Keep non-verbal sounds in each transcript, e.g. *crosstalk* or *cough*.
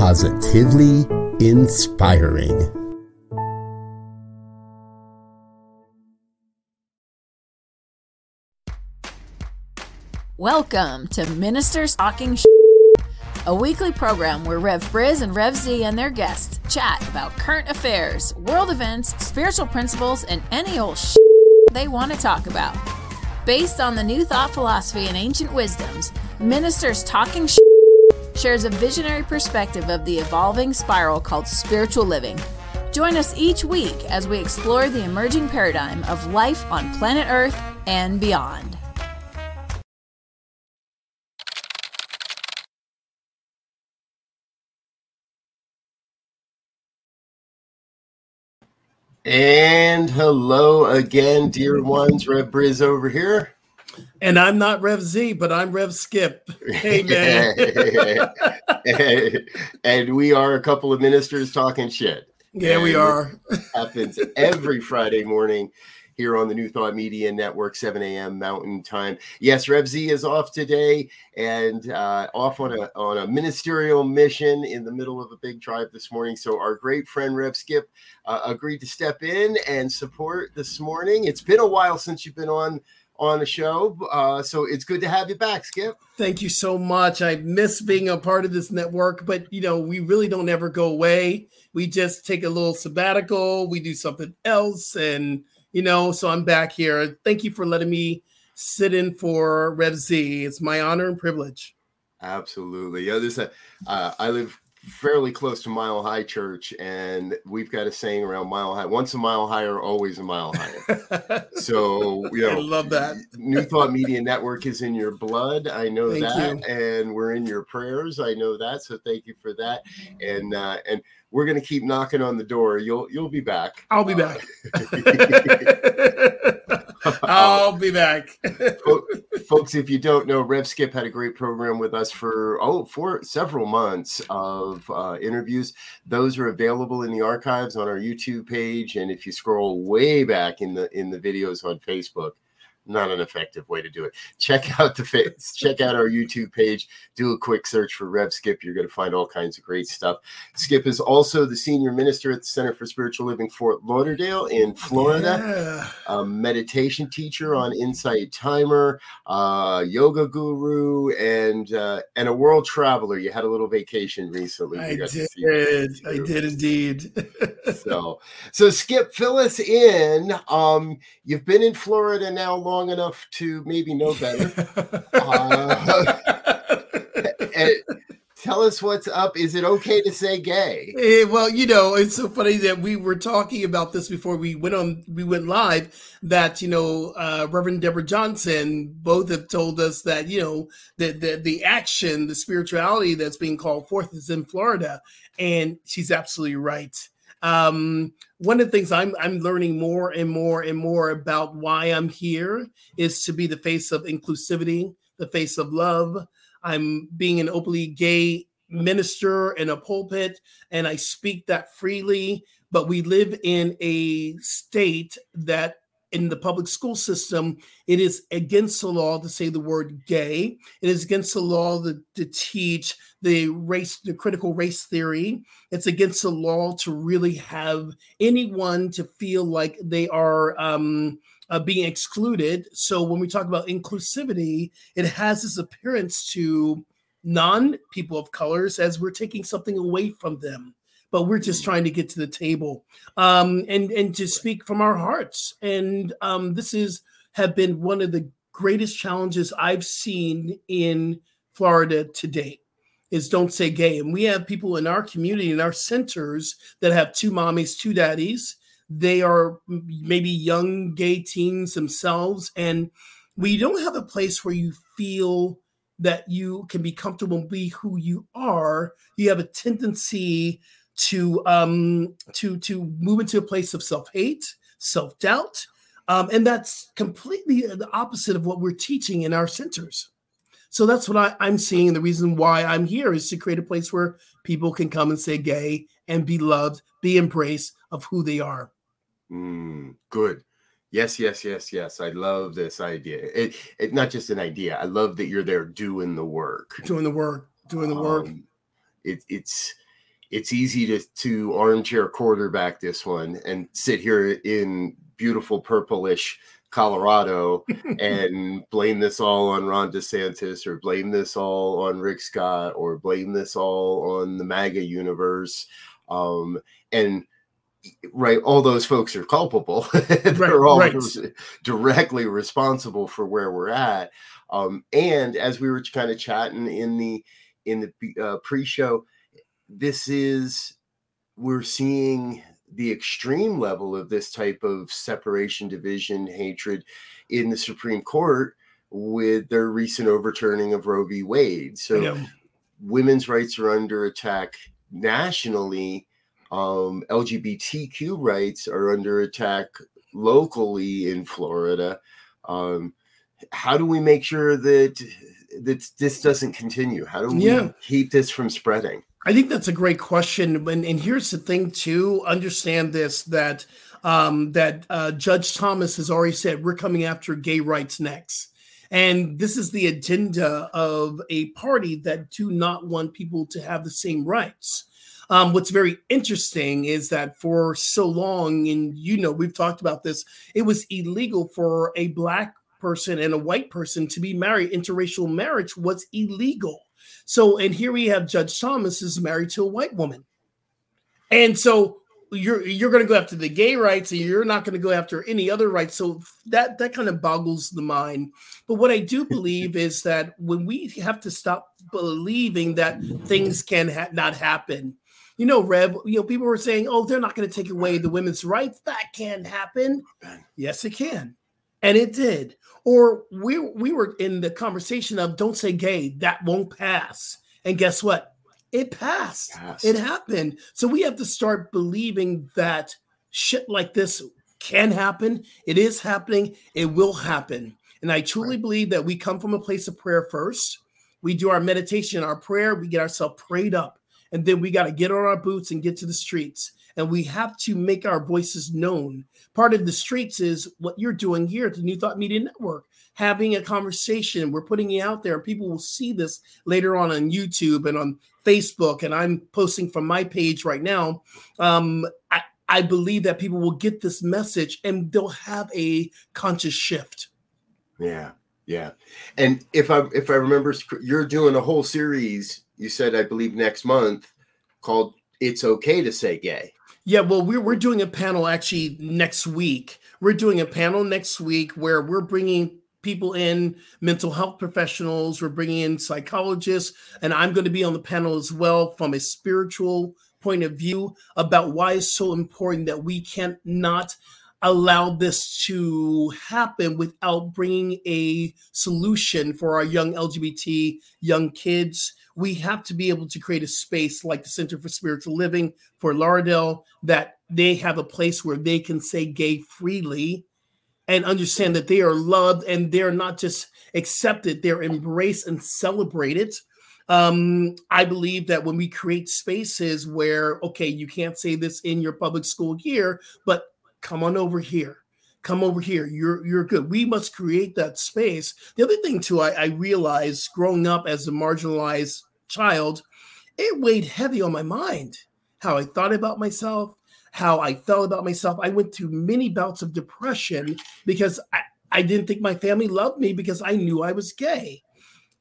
Positively inspiring. Welcome to Ministers Talking Sh- a weekly program where Rev Briz and Rev Z and their guests chat about current affairs, world events, spiritual principles, and any old sh- they want to talk about. Based on the New Thought philosophy and ancient wisdoms, Ministers Talking Sh- shares a visionary perspective of the evolving spiral called spiritual living. Join us each week as we explore the emerging paradigm of life on planet Earth and beyond. And hello again, dear ones. Rev Briz over here. And I'm not Rev Z, but I'm Rev Skip. Hey, man. *laughs* and we are a couple of ministers talking shit. Yeah, and we are. *laughs* happens every Friday morning here on the New Thought Media Network, 7 a.m. Mountain Time. Yes, Rev Z is off today and uh, off on a on a ministerial mission in the middle of a big drive this morning. So our great friend Rev Skip uh, agreed to step in and support this morning. It's been a while since you've been on on the show, uh, so it's good to have you back, Skip. Thank you so much. I miss being a part of this network, but you know we really don't ever go away. We just take a little sabbatical. We do something else, and you know, so I'm back here. Thank you for letting me sit in for Rev Z. It's my honor and privilege. Absolutely. Yeah, there's a. Uh, I live fairly close to Mile High Church, and we've got a saying around Mile High: once a mile higher, always a mile higher. *laughs* so you know, I love that. New Thought Media Network is in your blood. I know Thank that, and we're in your prayers. I know that. So thank you for that. And uh, and we're gonna keep knocking on the door. You'll you'll be back. I'll be Uh, back. *laughs* I'll be back. Folks if you don't know rev skip had a great program with us for oh for several months of uh, interviews those are available in the archives on our youtube page and if you scroll way back in the in the videos on facebook not an effective way to do it check out the check out our youtube page do a quick search for rev skip you're going to find all kinds of great stuff skip is also the senior minister at the center for spiritual living fort lauderdale in florida Yeah. a meditation teacher on Insight Timer, uh, yoga guru, and uh, and a world traveler. You had a little vacation recently. I did. I did indeed. *laughs* So, so Skip, fill us in. Um, you've been in Florida now long enough to maybe know better. *laughs* Uh, *laughs* tell us what's up. Is it okay to say gay? Eh, well, you know, it's so funny that we were talking about this before we went on. We went live. That you know, uh, Reverend Deborah Johnson both have told us that you know the the the action, the spirituality that's being called forth is in Florida, and she's absolutely right. Um, one of the things I'm I'm learning more and more and more about why I'm here is to be the face of inclusivity, the face of love. I'm being an openly gay minister in a pulpit and I speak that freely. But we live in a state that in the public school system, it is against the law to say the word gay. It is against the law to, to teach the race, the critical race theory. It's against the law to really have anyone to feel like they are um, uh, being excluded. So when we talk about inclusivity, it has this appearance to non people of colors as we're taking something away from them but we're just trying to get to the table um, and and to speak from our hearts. And um, this is have been one of the greatest challenges i've seen in florida to date is don't say gay. And we have people in our community in our centers that have two mommies two daddies. They are maybe young gay teens themselves. And we don't have a place where you feel that you can be comfortable and be who you are, you have a tendency to um, to to move into a place of self hate, self doubt, um, and that's completely the opposite of what we're teaching in our centers. So that's what I, I'm seeing. The reason why I'm here is to create a place where people can come and say gay and be loved, be embraced of who they are. Mm, good. Yes, yes, yes, yes. I love this idea. It, it not just an idea. I love that you're there doing the work. Doing the work. Doing the work. Um, it, it's it's easy to to armchair quarterback this one and sit here in beautiful purplish Colorado *laughs* and blame this all on Ron DeSantis or blame this all on Rick Scott or blame this all on the MAGA universe. Um, and right, all those folks are culpable. *laughs* They're right, all right. directly responsible for where we're at. Um, and as we were kind of chatting in the in the uh, pre-show, this is we're seeing the extreme level of this type of separation, division, hatred in the Supreme Court with their recent overturning of Roe v. Wade. So women's rights are under attack nationally. Um, LGBTQ rights are under attack locally in Florida. Um, how do we make sure that that this doesn't continue? How do we yeah. keep this from spreading? I think that's a great question. And, and here's the thing, too understand this that um, that uh, Judge Thomas has already said we're coming after gay rights next. And this is the agenda of a party that do not want people to have the same rights. Um, what's very interesting is that for so long, and you know, we've talked about this, it was illegal for a black person and a white person to be married. Interracial marriage was illegal. So, and here we have Judge Thomas is married to a white woman. And so you're you're going to go after the gay rights and you're not going to go after any other rights. So that that kind of boggles the mind. But what i do *laughs* believe is that when we have to stop believing that things can ha- not happen you know rev you know people were saying oh they're not going to take away the women's rights. That can happen. Yes it can and it did or we we were in the conversation of don't say gay, that won't pass. And guess what? It passed. passed. It happened. So we have to start believing that shit like this can happen. It is happening. It will happen. And I truly right. believe that we come from a place of prayer first. We do our meditation, our prayer, we get ourselves prayed up. And then we got to get on our boots and get to the streets and we have to make our voices known. Part of the streets is what you're doing here at the New Thought Media Network, having a conversation. We're putting it out there, people will see this later on on YouTube and on Facebook. And I'm posting from my page right now. Um, I, I believe that people will get this message and they'll have a conscious shift. Yeah, yeah. And if I if I remember, you're doing a whole series. You said I believe next month called "It's Okay to Say Gay." Yeah, well, we're we're doing a panel actually next week. We're doing a panel next week where we're bringing people in, mental health professionals. We're bringing in psychologists, and I'm going to be on the panel as well from a spiritual point of view about why it's so important that we can't not allow this to happen without bringing a solution for our young LGBT young kids we have to be able to create a space like the Center for Spiritual Living Fort Lauderdale that they have a place where they can say gay freely and understand that they are loved and they're not just accepted, they're embraced and celebrated. Um, I believe that when we create spaces where, okay, you can't say this in your public school here, but come on over here come over here. You're you're good. We must create that space. The other thing too i, I realized growing up as a marginalized child it weighed heavy on my mind how i thought about myself how i felt about myself. I went through many bouts of depression because i, I didn't think my family loved me because i knew i was gay.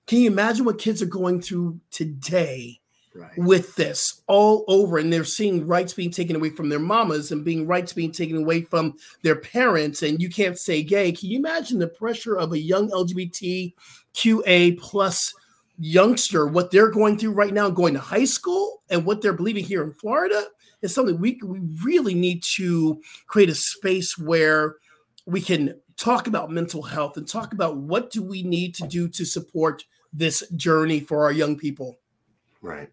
Can you imagine what kids are going through today right. with this all over and they're seeing rights being taken away from their mamas and being rights being taken away from their parents and you can't say gay can you imagine the pressure of a young lgbtqa plus youngster what they're going through right now going to high school and what they're believing here in florida is something we, we really need to create a space where we can talk about mental health and talk about what do we need to do to support this journey for our young people. Right.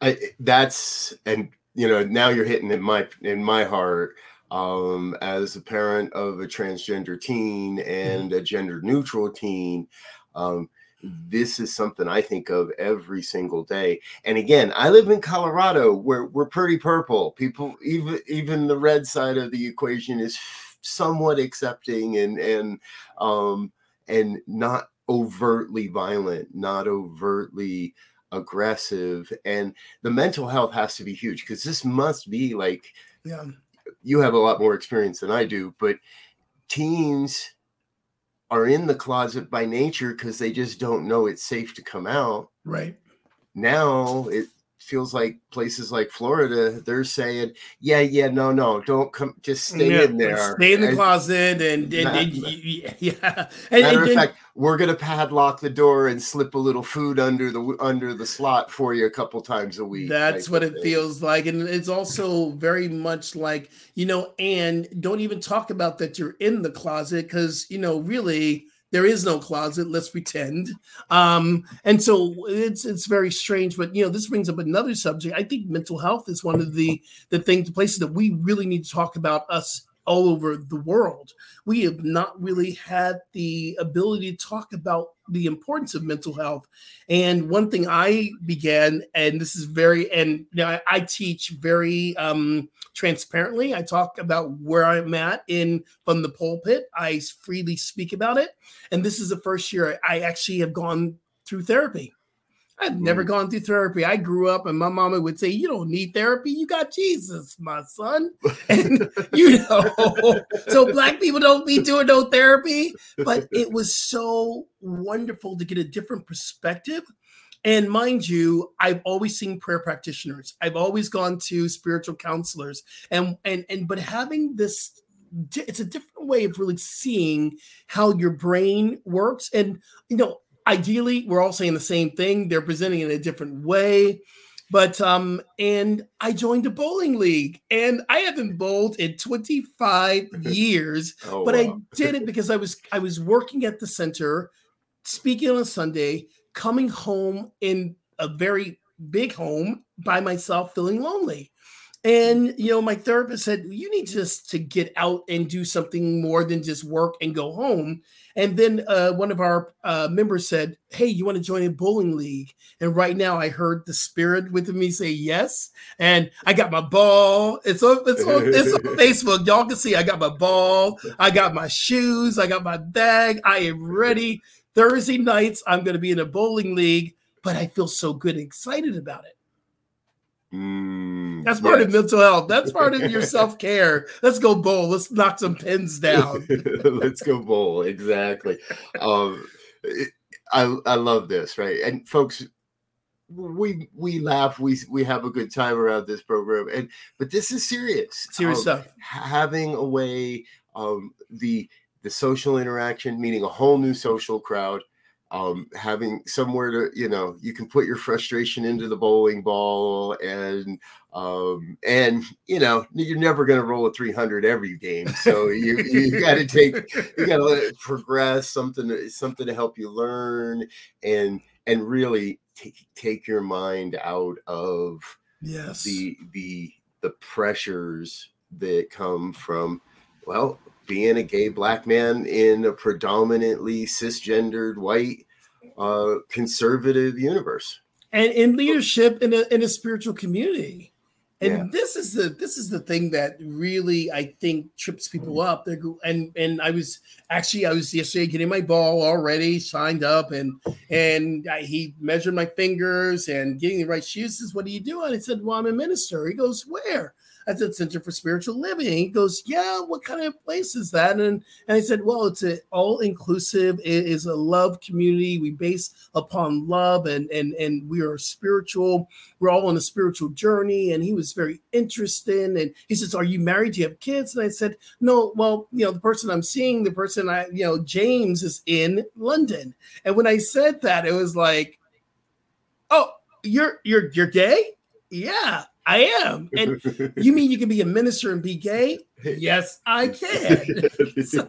I, that's and you know now you're hitting in my in my heart um, as a parent of a transgender teen mm-hmm. and a gender neutral teen. Um, this is something I think of every single day. And again, I live in Colorado where we're pretty purple. People, even even the red side of the equation is somewhat accepting and and um and not overtly violent, not overtly aggressive. And the mental health has to be huge because this must be like yeah. You have a lot more experience than I do, but teens are in the closet by nature because they just don't know it's safe to come out. Right. Now it feels like places like Florida, they're saying, "Yeah, yeah, no, no, don't come, just stay yeah, in there, stay in the closet." And, and, and *laughs* yeah, and, matter of fact, we're gonna padlock the door and slip a little food under the under the slot for you a couple times a week. That's what it feels like, and it's also very much like you know, and don't even talk about that you're in the closet because you know, really there is no closet. Let's pretend. Um, and so it's it's very strange. But you know, this brings up another subject. I think mental health is one of the the things, the places that we really need to talk about us all over the world. We have not really had the ability to talk about the importance of mental health. And one thing I began, and this is very, and you know, I, I teach very um, transparently. I talk about where I'm at in from the pulpit. I freely speak about it. And this is the first year I actually have gone through therapy. I've never mm. gone through therapy. I grew up and my mama would say, You don't need therapy. You got Jesus, my son. *laughs* And you know, so black people don't be doing no therapy. But it was so wonderful to get a different perspective. And mind you, I've always seen prayer practitioners. I've always gone to spiritual counselors. And and and but having this it's a different way of really seeing how your brain works. And you know, ideally we're all saying the same thing. They're presenting in a different way. But um and i joined a bowling league and i haven't bowled in 25 *laughs* years oh, but wow. i *laughs* did it because i was i was working at the center speaking on a sunday coming home in a very big home by myself feeling lonely and you know, my therapist said you need just to get out and do something more than just work and go home. And then uh, one of our uh, members said, "Hey, you want to join a bowling league?" And right now, I heard the spirit within me say yes, and I got my ball. It's on it's on, it's on *laughs* Facebook. Y'all can see I got my ball. I got my shoes. I got my bag. I am ready. Thursday nights, I'm going to be in a bowling league, but I feel so good and excited about it. Mm, That's part yes. of mental health. That's *laughs* part of your self care. Let's go bowl. Let's knock some pins down. *laughs* Let's go bowl. Exactly. Um, I I love this, right? And folks, we we laugh, we we have a good time around this program, and but this is serious. Serious um, stuff. Having a way, um, the the social interaction, meaning a whole new social crowd um, having somewhere to you know you can put your frustration into the bowling ball and um, and you know you're never going to roll a 300 every game so you you *laughs* got to take you got to progress something to, something to help you learn and and really take take your mind out of yes. the the the pressures that come from well being a gay black man in a predominantly cisgendered white uh, conservative universe and in leadership in a, in a spiritual community and yeah. this is the this is the thing that really I think trips people up. They're, and and I was actually I was yesterday getting my ball already signed up, and and I, he measured my fingers and getting the right shoes. Says, "What are you doing?" I said, "Well, I'm a minister." He goes, "Where?" I said, Center for Spiritual Living. He goes, Yeah, what kind of place is that? And, and I said, Well, it's an all inclusive, it is a love community. We base upon love and, and, and we are spiritual. We're all on a spiritual journey. And he was very interested. And he says, Are you married? Do you have kids? And I said, No, well, you know, the person I'm seeing, the person I, you know, James is in London. And when I said that, it was like, Oh, you're you're you're gay? Yeah I am. And *laughs* you mean you can be a minister and be gay? Yes, I can. *laughs* so,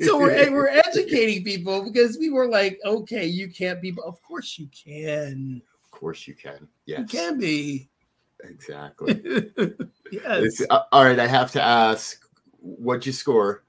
so we're we're educating people because we were like, okay, you can't be. Of course you can. Of course you can. Yes, you can be. Exactly. *laughs* yes. Uh, all right, I have to ask, what'd you score?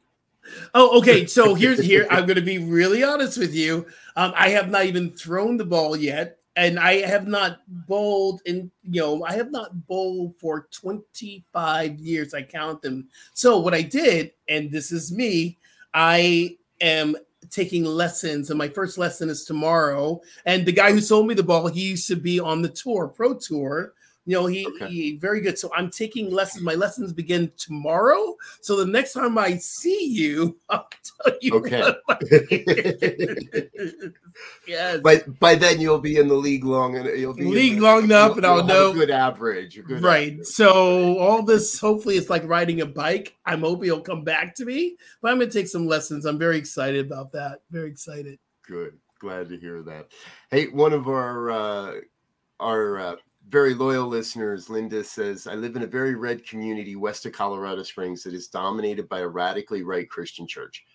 Oh, okay. So here's here. I'm going to be really honest with you. Um, I have not even thrown the ball yet and I have not bowled in, you know, I have not bowled for 25 years. I count them. So what I did, and this is me, I am taking lessons, and my first lesson is tomorrow. And the guy who sold me the ball, he used to be on the tour, pro tour. You know, he, okay. he very good. So I'm taking lessons. My lessons begin tomorrow. So the next time I see you, *laughs* I'll tell you. Okay. *laughs* *laughs* yes. But by then you'll be in the league long and you'll be league long enough, and I'll know good average. Good right. Average. So all this hopefully it's like riding a bike. I'm hoping he'll come back to me, but I'm gonna take some lessons. I'm very excited about that. Very excited. Good. Glad to hear that. Hey, one of our uh our uh, very loyal listeners, Linda says, I live in a very red community west of Colorado Springs that is dominated by a radically right Christian church.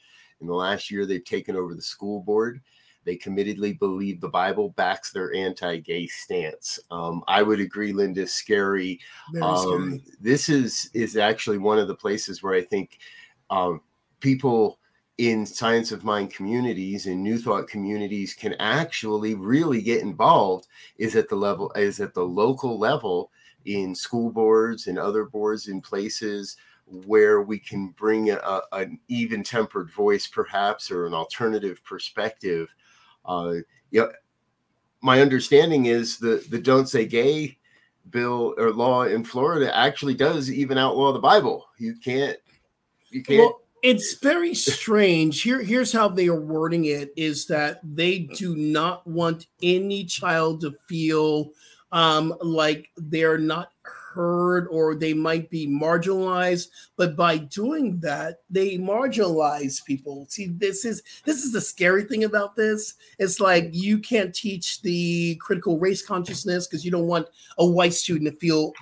In the last year, they've taken over the school board. They committedly believe the Bible backs their anti gay stance. Um, I would agree, Linda, scary. Um, scary. This is, is actually one of the places where I think um, people in science of mind communities and new thought communities can actually really get involved is at the level is at the local level in school boards and other boards in places where we can bring a, an even tempered voice perhaps or an alternative perspective. Uh, you know, my understanding is the the don't say gay bill or law in florida actually does even outlaw the bible. You can't you can't well, it's very strange. Here, here's how they are wording it: is that they do not want any child to feel um, like they're not heard or they might be marginalized. But by doing that, they marginalize people. See, this is this is the scary thing about this. It's like you can't teach the critical race consciousness because you don't want a white student to feel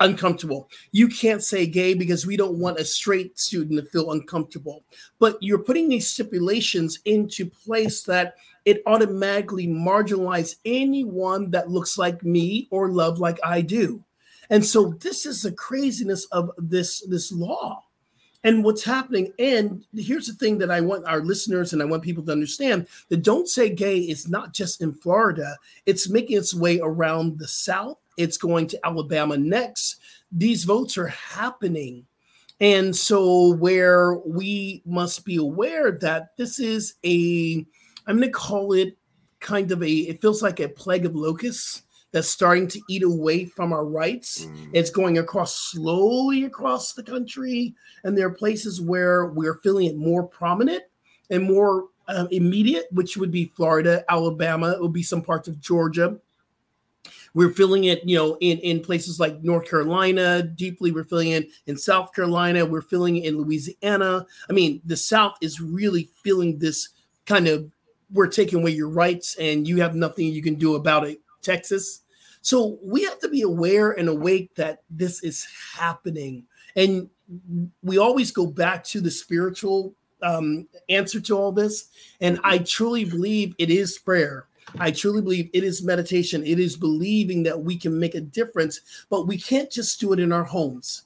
uncomfortable. You can't say gay because we don't want a straight student to feel uncomfortable. But you're putting these stipulations into place that it automatically marginalizes anyone that looks like me or love like I do. And so this is the craziness of this this law. And what's happening, and here's the thing that I want our listeners and I want people to understand that Don't Say Gay is not just in Florida, it's making its way around the South it's going to Alabama next. These votes are happening. And so, where we must be aware that this is a, I'm going to call it kind of a, it feels like a plague of locusts that's starting to eat away from our rights. Mm. It's going across slowly across the country. And there are places where we're feeling it more prominent and more uh, immediate, which would be Florida, Alabama, it would be some parts of Georgia. We're feeling it, you know, in, in places like North Carolina, deeply. We're feeling it in South Carolina. We're feeling it in Louisiana. I mean, the South is really feeling this kind of we're taking away your rights and you have nothing you can do about it, Texas. So we have to be aware and awake that this is happening. And we always go back to the spiritual um, answer to all this. And I truly believe it is prayer. I truly believe it is meditation. It is believing that we can make a difference, but we can't just do it in our homes.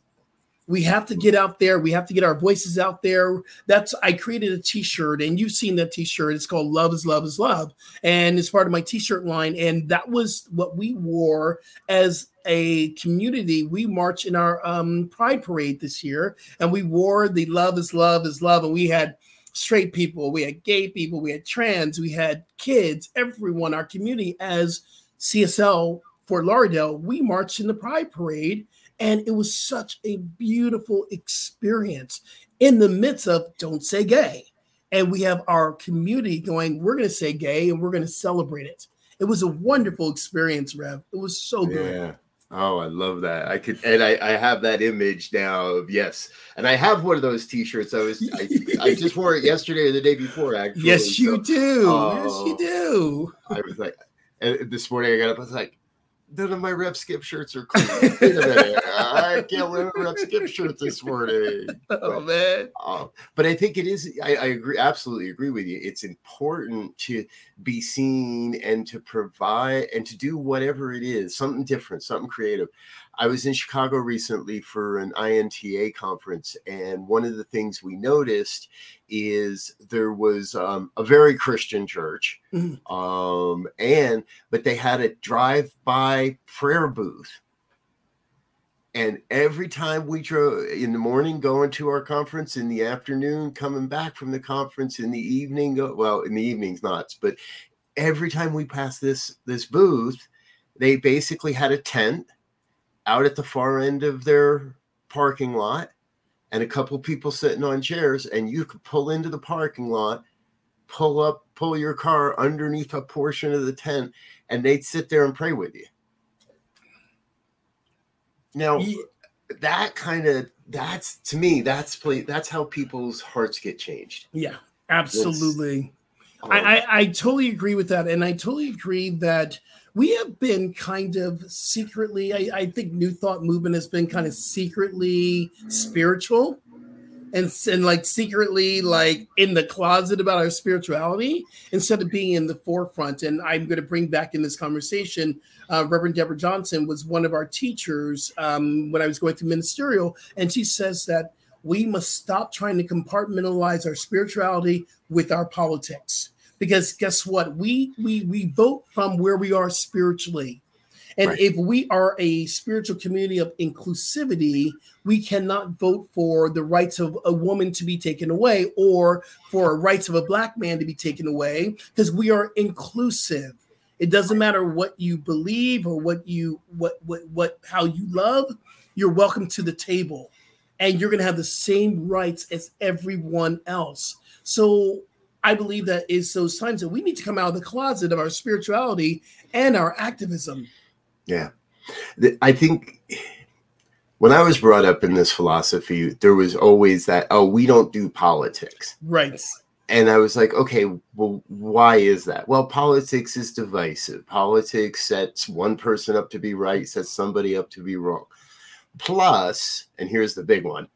We have to get out there. We have to get our voices out there. That's I created a t-shirt and you've seen that t-shirt. It's called Love is Love is Love. And it's part of my t-shirt line. And that was what we wore as a community. We marched in our um, pride parade this year and we wore the Love is Love is Love. And we had straight people, we had gay people, we had trans, we had kids, everyone, our community as CSL Fort Lauderdale, we marched in the Pride Parade. And it was such a beautiful experience in the midst of Don't Say Gay. And we have our community going, we're going to say gay and we're going to celebrate it. It was a wonderful experience, Rev. It was so good. Oh, I love that. I could, and I, I have that image now of yes, and I have one of those T-shirts. I was, I, I *laughs* just wore it yesterday or the day before. Actually, yes, you so, do. Yes, you oh. do. I was like, this morning I got up. I was like, none of my Rev Skip shirts are clean. Wait a minute. I can't wear a Rev Skip shirt this morning. *laughs* Oh man. Uh, but I think it is. I, I, agree, absolutely agree with you. It's important to be seen and to provide and to do whatever it is, something different, something creative. I was in Chicago recently for an INTA conference, and one of the things we noticed is there was um, a very Christian church, mm-hmm. um, and but they had a drive-by prayer booth. And every time we drove in the morning going to our conference, in the afternoon coming back from the conference, in the evening, well, in the evenings not, but every time we passed this this booth, they basically had a tent out at the far end of their parking lot and a couple people sitting on chairs and you could pull into the parking lot pull up pull your car underneath a portion of the tent and they'd sit there and pray with you. Now yeah. that kind of that's to me that's play that's how people's hearts get changed. Yeah absolutely. I, I i totally agree with that and i totally agree that we have been kind of secretly, I, I, think New Thought Movement has been kind of secretly spiritual and, and like secretly like in the closet about our spirituality instead of being in the forefront. And I'm going to bring back in this conversation, uh, Reverend Deborah Johnson was one of our teachers um, when I was going through ministerial. And she says that we must stop trying to compartmentalize our spirituality with our politics because guess what? We we we vote from where we are spiritually. And right. if we are a spiritual community of inclusivity we cannot vote for the rights of a woman to be taken away or for rights of a black man to be taken away because we are inclusive. It doesn't matter what you believe or what you what what what how you love you're welcome to the table. And you're going to have the same rights as everyone else. So I believe that is those times that we need to come out of the closet of our spirituality and our activism. Yeah. I think when I was brought up in this philosophy, there was always that, oh, we don't do politics. Right. And I was like, okay, well, why is that? Well, politics is divisive. Politics sets one person up to be right, sets somebody up to be wrong. Plus, and here's the big one,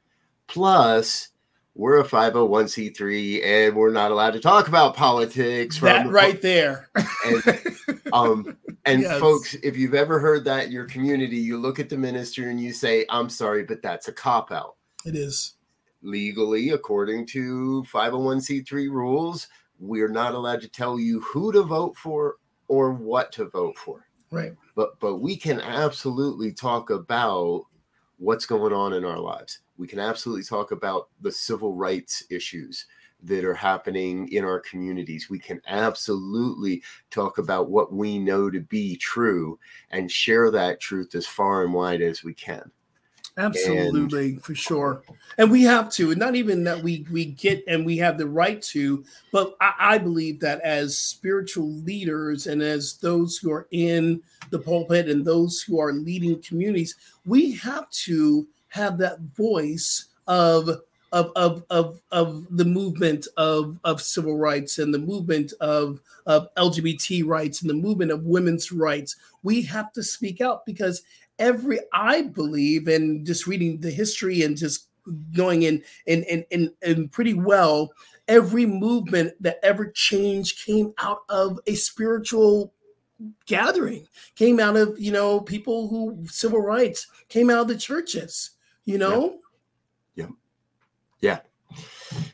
plus, we're a 501c3 and we're not allowed to talk about politics that right there. and, *laughs* um, and yes. folks if you've ever heard that in your community you look at the minister and you say i'm sorry but that's a cop out it is. Legally according to 501c3 rules we're not allowed to tell you who to vote for or what to vote for. Right. But but we can absolutely talk about what's going on in our lives we can absolutely talk about the civil rights issues that are happening in our communities. We can absolutely talk about what we know to be true and share that truth as far and wide as we can. Absolutely, and, for sure. And we have to, and not even that we we get and we have the right to, but I, I believe that as spiritual leaders and as those who are in the pulpit and those who are leading communities, we have to have that voice of of of of, of the movement of of civil rights and the movement of of LGBT rights and the movement of women's rights. We have to speak out because every I believe and just reading the history and just going in and and and, and pretty well every movement that ever changed came out of a spiritual gathering came out of you know people who civil rights came out of the churches you know? Yeah. Yeah.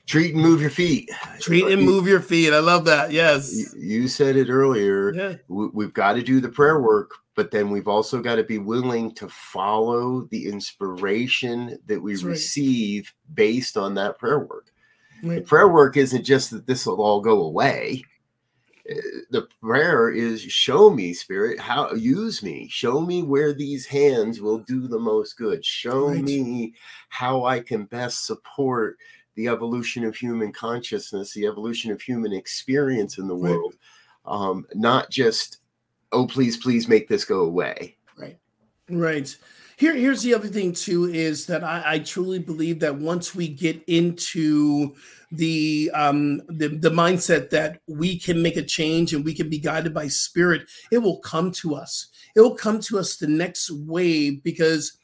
Treat and move your feet. Treat and move your feet. I love that. Yes. You said it earlier. Yeah. We've got to do the prayer work, but then we've also got to be willing to follow the inspiration that we receive based on that prayer work. Right. The prayer work isn't just that this will all go away the prayer is show me spirit how use me. Show me where these hands will do the most good. Show right. me how i can best support the evolution of human consciousness the evolution of human experience in the right. world. Um, not just oh please please make this go away. Right. Right. Here here's the other thing too is that I, I truly believe that once we get into the um the, the mindset that we can make a change and we can be guided by spirit it will come to us. It'll come to us the next wave because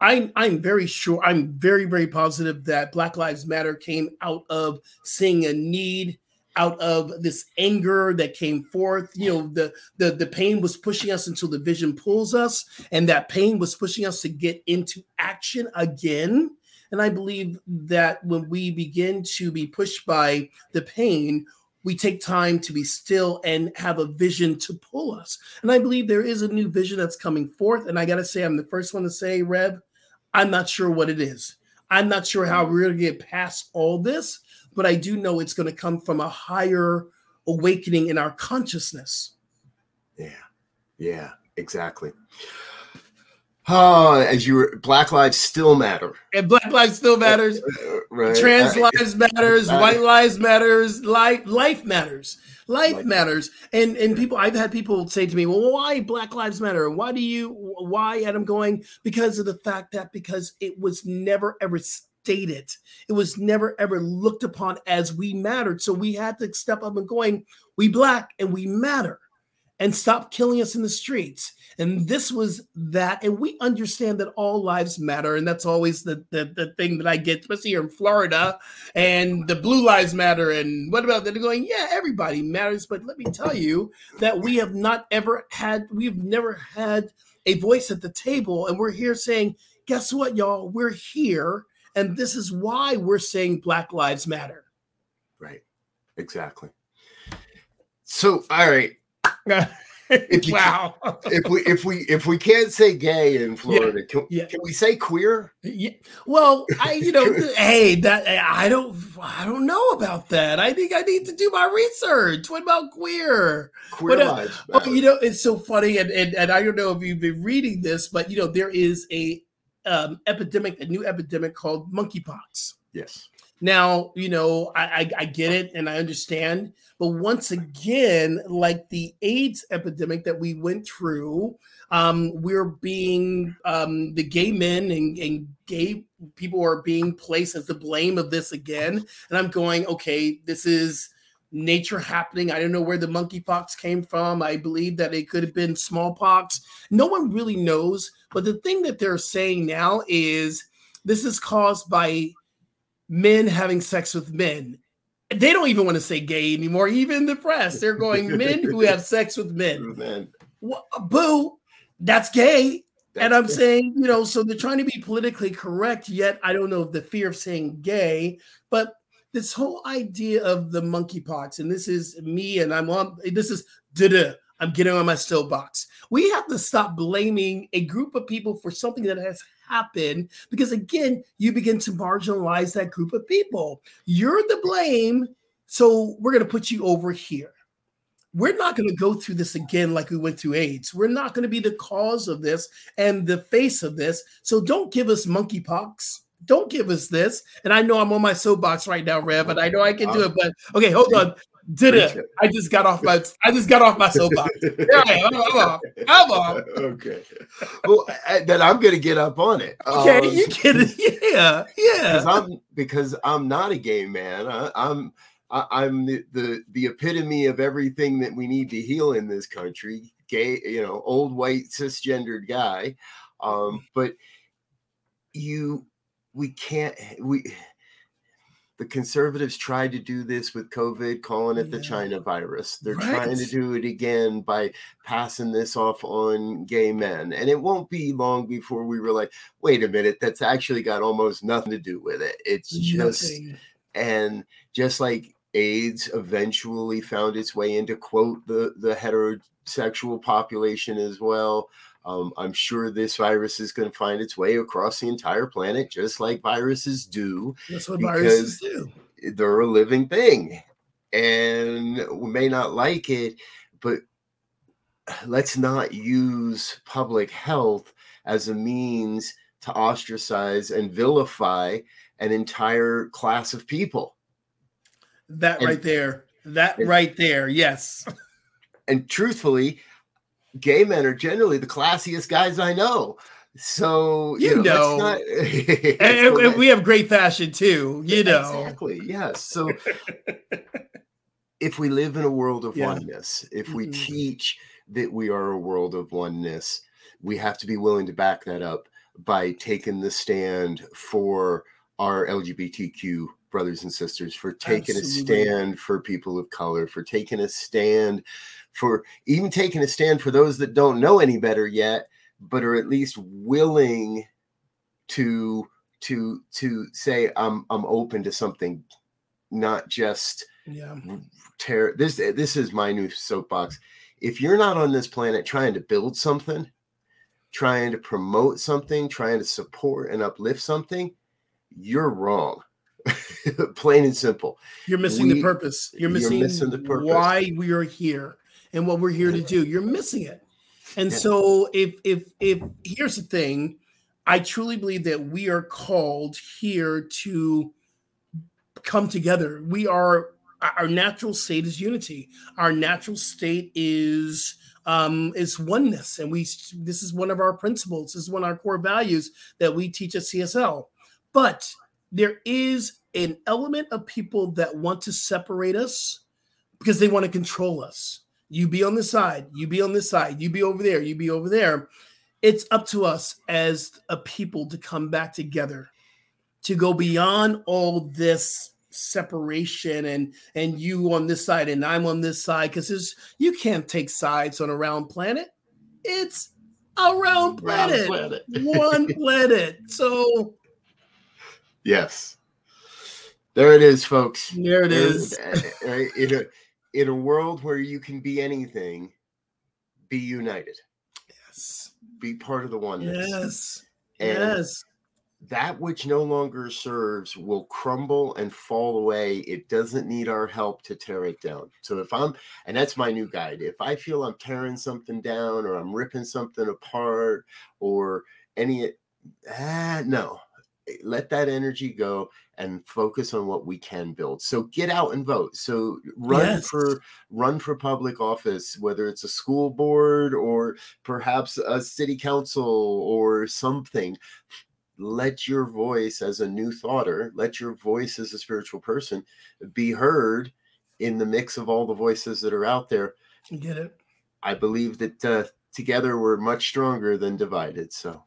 I'm I'm very sure I'm very very positive that Black Lives Matter came out of seeing a need out of this anger that came forth. You know the the the pain was pushing us until the vision pulls us and that pain was pushing us to get into action again and i believe that when we begin to be pushed by the pain we take time to be still and have a vision to pull us and i believe there is a new vision that's coming forth and i got to say i'm the first one to say rev i'm not sure what it is i'm not sure how we're going to get past all this but I do know it's going to come from a higher awakening in our consciousness. Yeah, yeah, exactly. Oh, as you were, Black Lives still matter. And Black Lives still matters. *laughs* right. Trans uh, lives matters. Uh, white lives matters. Life life matters. Life like matters. And and people, I've had people say to me, "Well, why Black Lives Matter? Why do you? Why?" And I'm going because of the fact that because it was never ever stated. It was never ever looked upon as we mattered. So we had to step up and going, we black and we matter and stop killing us in the streets. And this was that. And we understand that all lives matter. And that's always the, the, the thing that I get, especially here in Florida. And the blue lives matter. And what about that? They're going, yeah, everybody matters. But let me tell you that we have not ever had, we've never had a voice at the table. And we're here saying, guess what, y'all? We're here and this is why we're saying Black Lives Matter. Right. Exactly. So, all right. If wow. *laughs* if we if we if we can't say gay in Florida, yeah, can, yeah. can we say queer? Yeah. Well, I you know, *laughs* hey, that I don't I don't know about that. I think I need to do my research. What about queer? Queer but, uh, lives. Uh, you know, it's so funny, and, and and I don't know if you've been reading this, but you know, there is a um, epidemic, a new epidemic called monkeypox. Yes. Now, you know, I, I, I, get it and I understand, but once again, like the AIDS epidemic that we went through, um, we're being um, the gay men and, and gay people are being placed as the blame of this again. And I'm going, okay, this is nature happening. I don't know where the monkeypox came from. I believe that it could have been smallpox. No one really knows. But the thing that they're saying now is this is caused by men having sex with men. They don't even want to say gay anymore, even the press. They're going men who have *laughs* sex with men. men. Well, boo, that's gay. That's and I'm gay. saying, you know, so they're trying to be politically correct, yet I don't know if the fear of saying gay, but this whole idea of the monkeypox, and this is me, and I'm on. This is da I'm getting on my box. We have to stop blaming a group of people for something that has happened because, again, you begin to marginalize that group of people. You're the blame, so we're going to put you over here. We're not going to go through this again like we went through AIDS. We're not going to be the cause of this and the face of this. So don't give us monkeypox don't give us this. And I know I'm on my soapbox right now, Rev, and I know I can do uh, it. But okay, hold on. Did it? I just got off my. I just got off my soapbox. Yeah, I'm on. I'm on. Okay. Well, then I'm going to get up on it. Okay, um, you get it. *laughs* Yeah, yeah. Because I'm because I'm not a gay man. I, I'm I, am the, the the epitome of everything that we need to heal in this country. Gay, you know, old white cisgendered guy. Um, but you we can't we the conservatives tried to do this with COVID, calling it yeah. the China virus. They're right. trying to do it again by passing this off on gay men. And it won't be long before we were like, wait a minute, that's actually got almost nothing to do with it. It's just, Nothing. and just like AIDS eventually found its way into, quote, the, the heterosexual population as well. Um, I'm sure this virus is going to find its way across the entire planet, just like viruses do. That's what viruses do. They're a living thing, and we may not like it, but let's not use public health as a means to ostracize and vilify an entire class of people. That and, right there. That and, right there. Yes. *laughs* And truthfully, gay men are generally the classiest guys I know. So you, you know, know. Not, *laughs* and, and, we *laughs* have great fashion too. You know, exactly. Yes. So if we live in a world of *laughs* yeah. oneness, if we mm-hmm. teach that we are a world of oneness. We have to be willing to back that up by taking the stand for our LGBTQ brothers and sisters, for taking Absolutely. a stand for people of color, for taking a stand for even taking a stand for those that don't know any better yet, but are at least willing to to to say I'm I'm open to something, not just yeah. Tear this this is my new soapbox. If you're not on this planet trying to build something, trying to promote something, trying to support and uplift something, you're wrong. *laughs* Plain and simple. You're missing we, the purpose. You're missing, you're missing, the purpose. why we are here and what we're here to do. You're missing it. And yeah. so if if if here's the thing, I truly believe that we are called here to come together. We are our natural state is unity. Our natural state is um, is oneness, and we this is one of our principles. This is one of our core values that we teach at CSL. But there is an element of people that want to separate us because they want to control us. You be on this side, you be on this side, you be over there, you be over there. It's up to us as a people to come back together, to go beyond all this separation and and you on this side and I'm on this side because you can't take sides on a round planet. It's a round planet, round planet. *laughs* one planet. So yes, there it is, folks. There it is. A, in a world where you can be anything, be united. Yes. Be part of the oneness. Yes. And yes that which no longer serves will crumble and fall away. It doesn't need our help to tear it down. So if I'm, and that's my new guide, if I feel I'm tearing something down or I'm ripping something apart or any, ah, no, let that energy go and focus on what we can build so get out and vote so run yes. for run for public office whether it's a school board or perhaps a city council or something let your voice as a new thoughter, let your voice as a spiritual person be heard in the mix of all the voices that are out there. You get it? I believe that uh, together we're much stronger than divided. So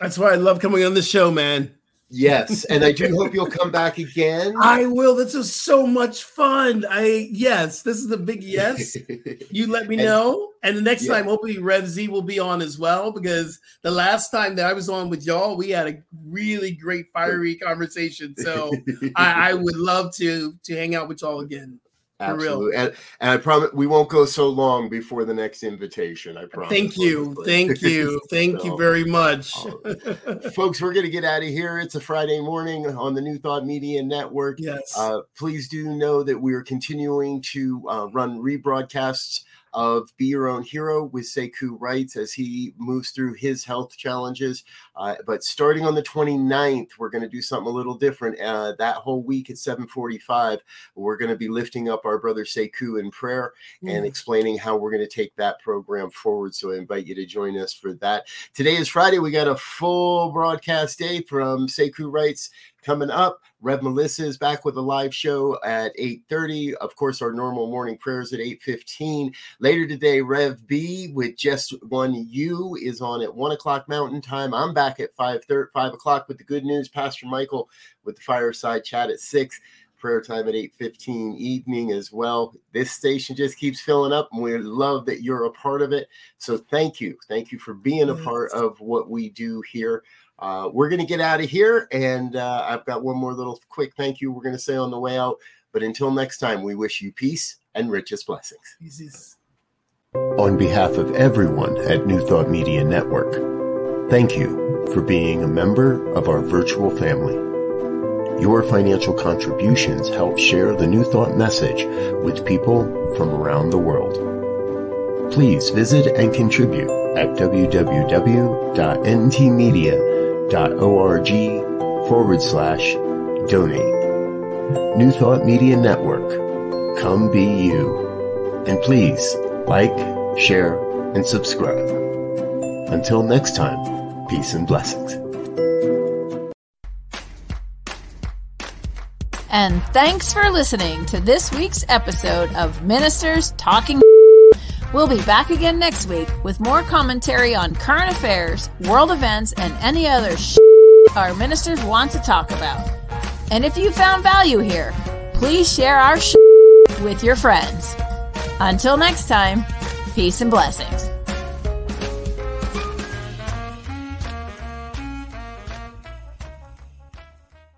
that's why I love coming on the show, man. Yes, and I do hope you'll come back again. *laughs* I will. This is so much fun. I yes, this is a big yes. *laughs* You let me and, know, and the next yeah. time, hopefully, Rev Z will be on as well because the last time that I was on with y'all, we had a really great fiery conversation. So *laughs* I, I would love to to hang out with y'all again. Absolutely. And, and I promise we won't go so long before the next invitation. I promise. Thank you. *laughs* Thank you. Thank so, you very much. *laughs* folks, we're going to get out of here. It's a Friday morning on the New Thought Media Network. Yes. Uh, please do know that we are continuing to uh, run rebroadcasts of Be Your Own Hero with Sekou Wrights as he moves through his health challenges. Uh, but starting on the 29th, we're going to do something a little different. Uh, that whole week at 745, we're going to be lifting up our brother Sekou in prayer mm. and explaining how we're going to take that program forward. So I invite you to join us for that. Today is Friday. We got a full broadcast day from Sekou Wrights coming up. Rev Melissa is back with a live show at 8:30. Of course, our normal morning prayers at 8:15. Later today, Rev B with just one U is on at one o'clock Mountain Time. I'm back at 5 5 o'clock with the good news. Pastor Michael with the fireside chat at six. Prayer time at 8:15 evening as well. This station just keeps filling up, and we love that you're a part of it. So thank you, thank you for being a part of what we do here. Uh, we're going to get out of here, and uh, I've got one more little quick thank you we're going to say on the way out. But until next time, we wish you peace and richest blessings. Jesus. On behalf of everyone at New Thought Media Network, thank you for being a member of our virtual family. Your financial contributions help share the New Thought message with people from around the world. Please visit and contribute at www.ntmedia.com org forward slash donate. New Thought Media Network. Come be you. And please like, share, and subscribe. Until next time, peace and blessings. And thanks for listening to this week's episode of Ministers Talking We'll be back again next week with more commentary on current affairs, world events, and any other sh- our ministers want to talk about. And if you found value here, please share our sh- with your friends. Until next time, peace and blessings.